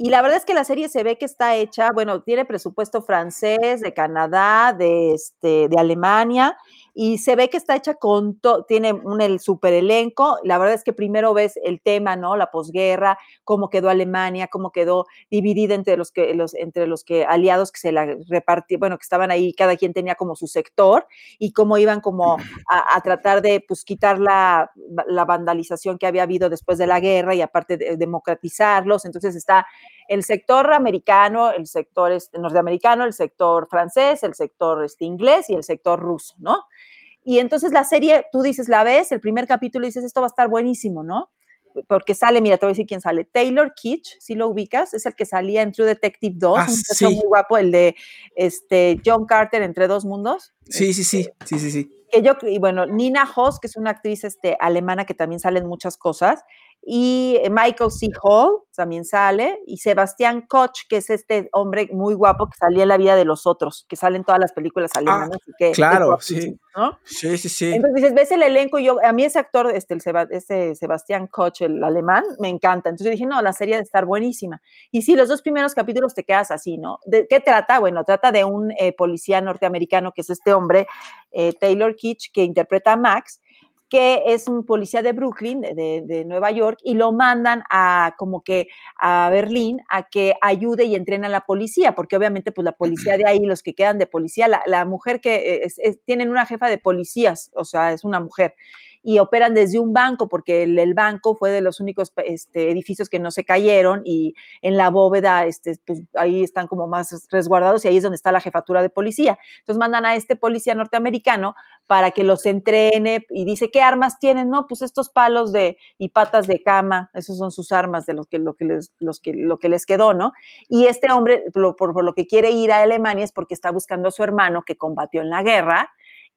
Y la verdad es que la serie se ve que está hecha, bueno, tiene presupuesto francés, de Canadá, de, este, de Alemania, y se ve que está hecha con, tiene un el super elenco. La verdad es que primero ves el tema, ¿no? La posguerra, cómo quedó Alemania, cómo quedó dividida entre los que, los, entre los que aliados que se la repartían, bueno, que estaban ahí, cada quien tenía como su sector, y cómo iban como a, tratar de, pues, quitar la, la, vandalización que había habido después de la guerra y aparte de, democratizarlos. Entonces está el sector americano, el sector este, norteamericano, el sector francés, el sector este, inglés y el sector ruso, ¿no? Y entonces la serie, tú dices, la ves, el primer capítulo dices, esto va a estar buenísimo, ¿no? Porque sale, mira, te voy a decir quién sale. Taylor Kitsch, si lo ubicas, es el que salía en True Detective 2, ah, un sí. muy guapo, el de este, John Carter entre dos mundos. Sí, sí, sí, sí, sí, sí. Que yo, y bueno, Nina Hoss, que es una actriz este, alemana que también sale en muchas cosas, y eh, Michael C. Hall también sale, y Sebastián Koch, que es este hombre muy guapo que salía en la vida de los otros, que sale en todas las películas Ah, alemanas. y que claro, sí. ¿no? Sí, sí, sí. Entonces dices, ves el elenco y yo, a mí ese actor, este, el ese Sebastián Koch, el alemán, me encanta. Entonces yo dije, no, la serie debe estar buenísima. Y sí, los dos primeros capítulos te quedas así, ¿no? ¿De qué trata? Bueno, trata de un eh, policía norteamericano, que es este hombre, eh, Taylor Kitsch, que interpreta a Max, que es un policía de Brooklyn, de, de- Nueva York, y lo mandan a como que a Berlín a que ayude y entrene a la policía, porque obviamente pues la policía de ahí, los que quedan de policía, la, la mujer que eh, es- es- tienen una jefa de policías, o sea, es una mujer, y operan desde un banco, porque el, banco fue de los únicos este, edificios que no se cayeron y en la bóveda, este, pues, ahí están como más resguardados y ahí es donde está la jefatura de policía. Entonces mandan a este policía norteamericano para que los entrene y dice, ¿qué armas tienen? No, pues estos palos de, y patas de cama, esos son sus armas de los que, lo, que les, los que, les quedó, ¿no? Y este hombre, por lo que quiere ir a Alemania es porque está buscando a su hermano que combatió en la guerra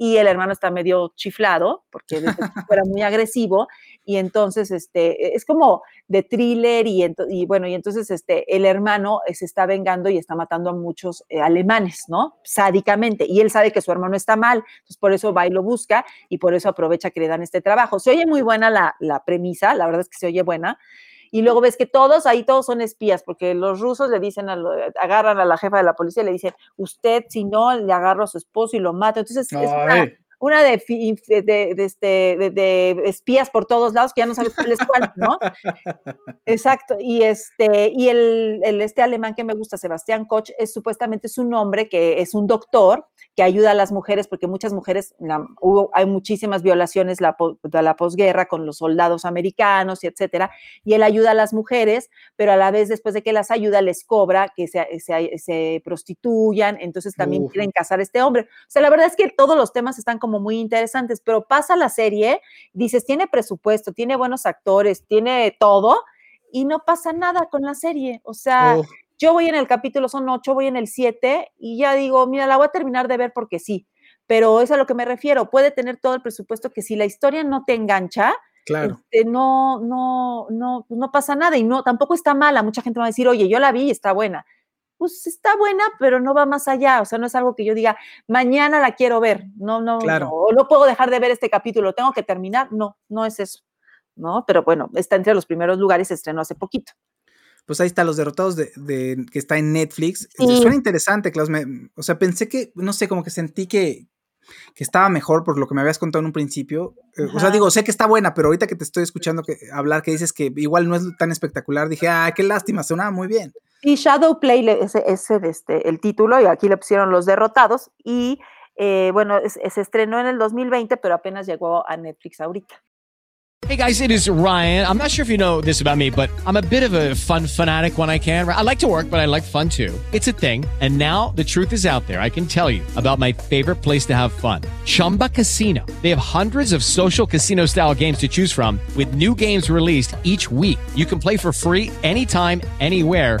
y el hermano está medio chiflado porque era muy agresivo y entonces este es como de thriller y, y bueno y entonces este el hermano se está vengando y está matando a muchos eh, alemanes no sádicamente y él sabe que su hermano está mal por eso va y lo busca y por eso aprovecha que le dan este trabajo. Se oye muy buena la, la premisa la verdad es que se oye buena y luego ves que todos ahí todos son espías, porque los rusos le dicen, a lo- agarran a la jefa de la policía y le dicen, usted si no, le agarro a su esposo y lo mato. Entonces es una. Una de, fi- de, de- de este, de- de espías por todos lados que ya no sabes cuál es cuál, ¿no? Exacto. Y este, y el, el este alemán que me gusta, Sebastián Koch, es supuestamente es un hombre que es un doctor que ayuda a las mujeres, porque muchas mujeres, la- hubo, hay muchísimas violaciones la, de la posguerra con los soldados americanos y etcétera, y él ayuda a las mujeres, pero a la vez después de que las ayuda les cobra que se, se- se prostituyan, entonces también Uf. quieren casar a este hombre. O sea, la verdad es que todos los temas están como muy interesantes, pero pasa la serie, dices, tiene presupuesto, tiene buenos actores, tiene todo, y no pasa nada con la serie. O sea, Oh, yo voy en el capítulo, son ocho, voy en el siete, y ya digo, mira, la voy a terminar de ver porque sí. Pero es a lo que me refiero. Puede tener todo el presupuesto que si la historia no te engancha, claro. este, no, no, no, no pasa nada y no, tampoco está mala. Mucha gente va a decir, oye, yo la vi y está buena. Pues está buena, pero no va más allá. O sea, no es algo que yo diga, mañana la quiero ver. No, no, Claro. no. O no puedo dejar de ver este capítulo, tengo que terminar. No, no es eso. ¿No? Pero bueno, está entre los primeros lugares, se estrenó hace poquito. Pues ahí está, Los Derrotados de, de- que está en Netflix. Sí. Suena interesante, Klaus. me- o sea, pensé que, no sé, como que sentí que, que estaba mejor por lo que me habías contado en un principio. Eh, o sea, digo, sé que está buena, pero ahorita que te estoy escuchando que, hablar, que dices que igual no es tan espectacular, dije, ah, qué lástima, sonaba muy bien. Y Shadow Play, le- ese es este, el título, y aquí le pusieron Los Derrotados. Y eh, bueno, es- se estrenó en el 2020, pero apenas llegó a Netflix ahorita. Hey guys, it is Ryan. I'm not sure if you know this about me, but I'm a bit of a fun fanatic when I can. I like to work, but I like fun too. It's a thing. And now the truth is out there. I can tell you about my favorite place to have fun Chumba Casino. They have hundreds of social casino style games to choose from, with new games released each week. You can play for free anytime, anywhere.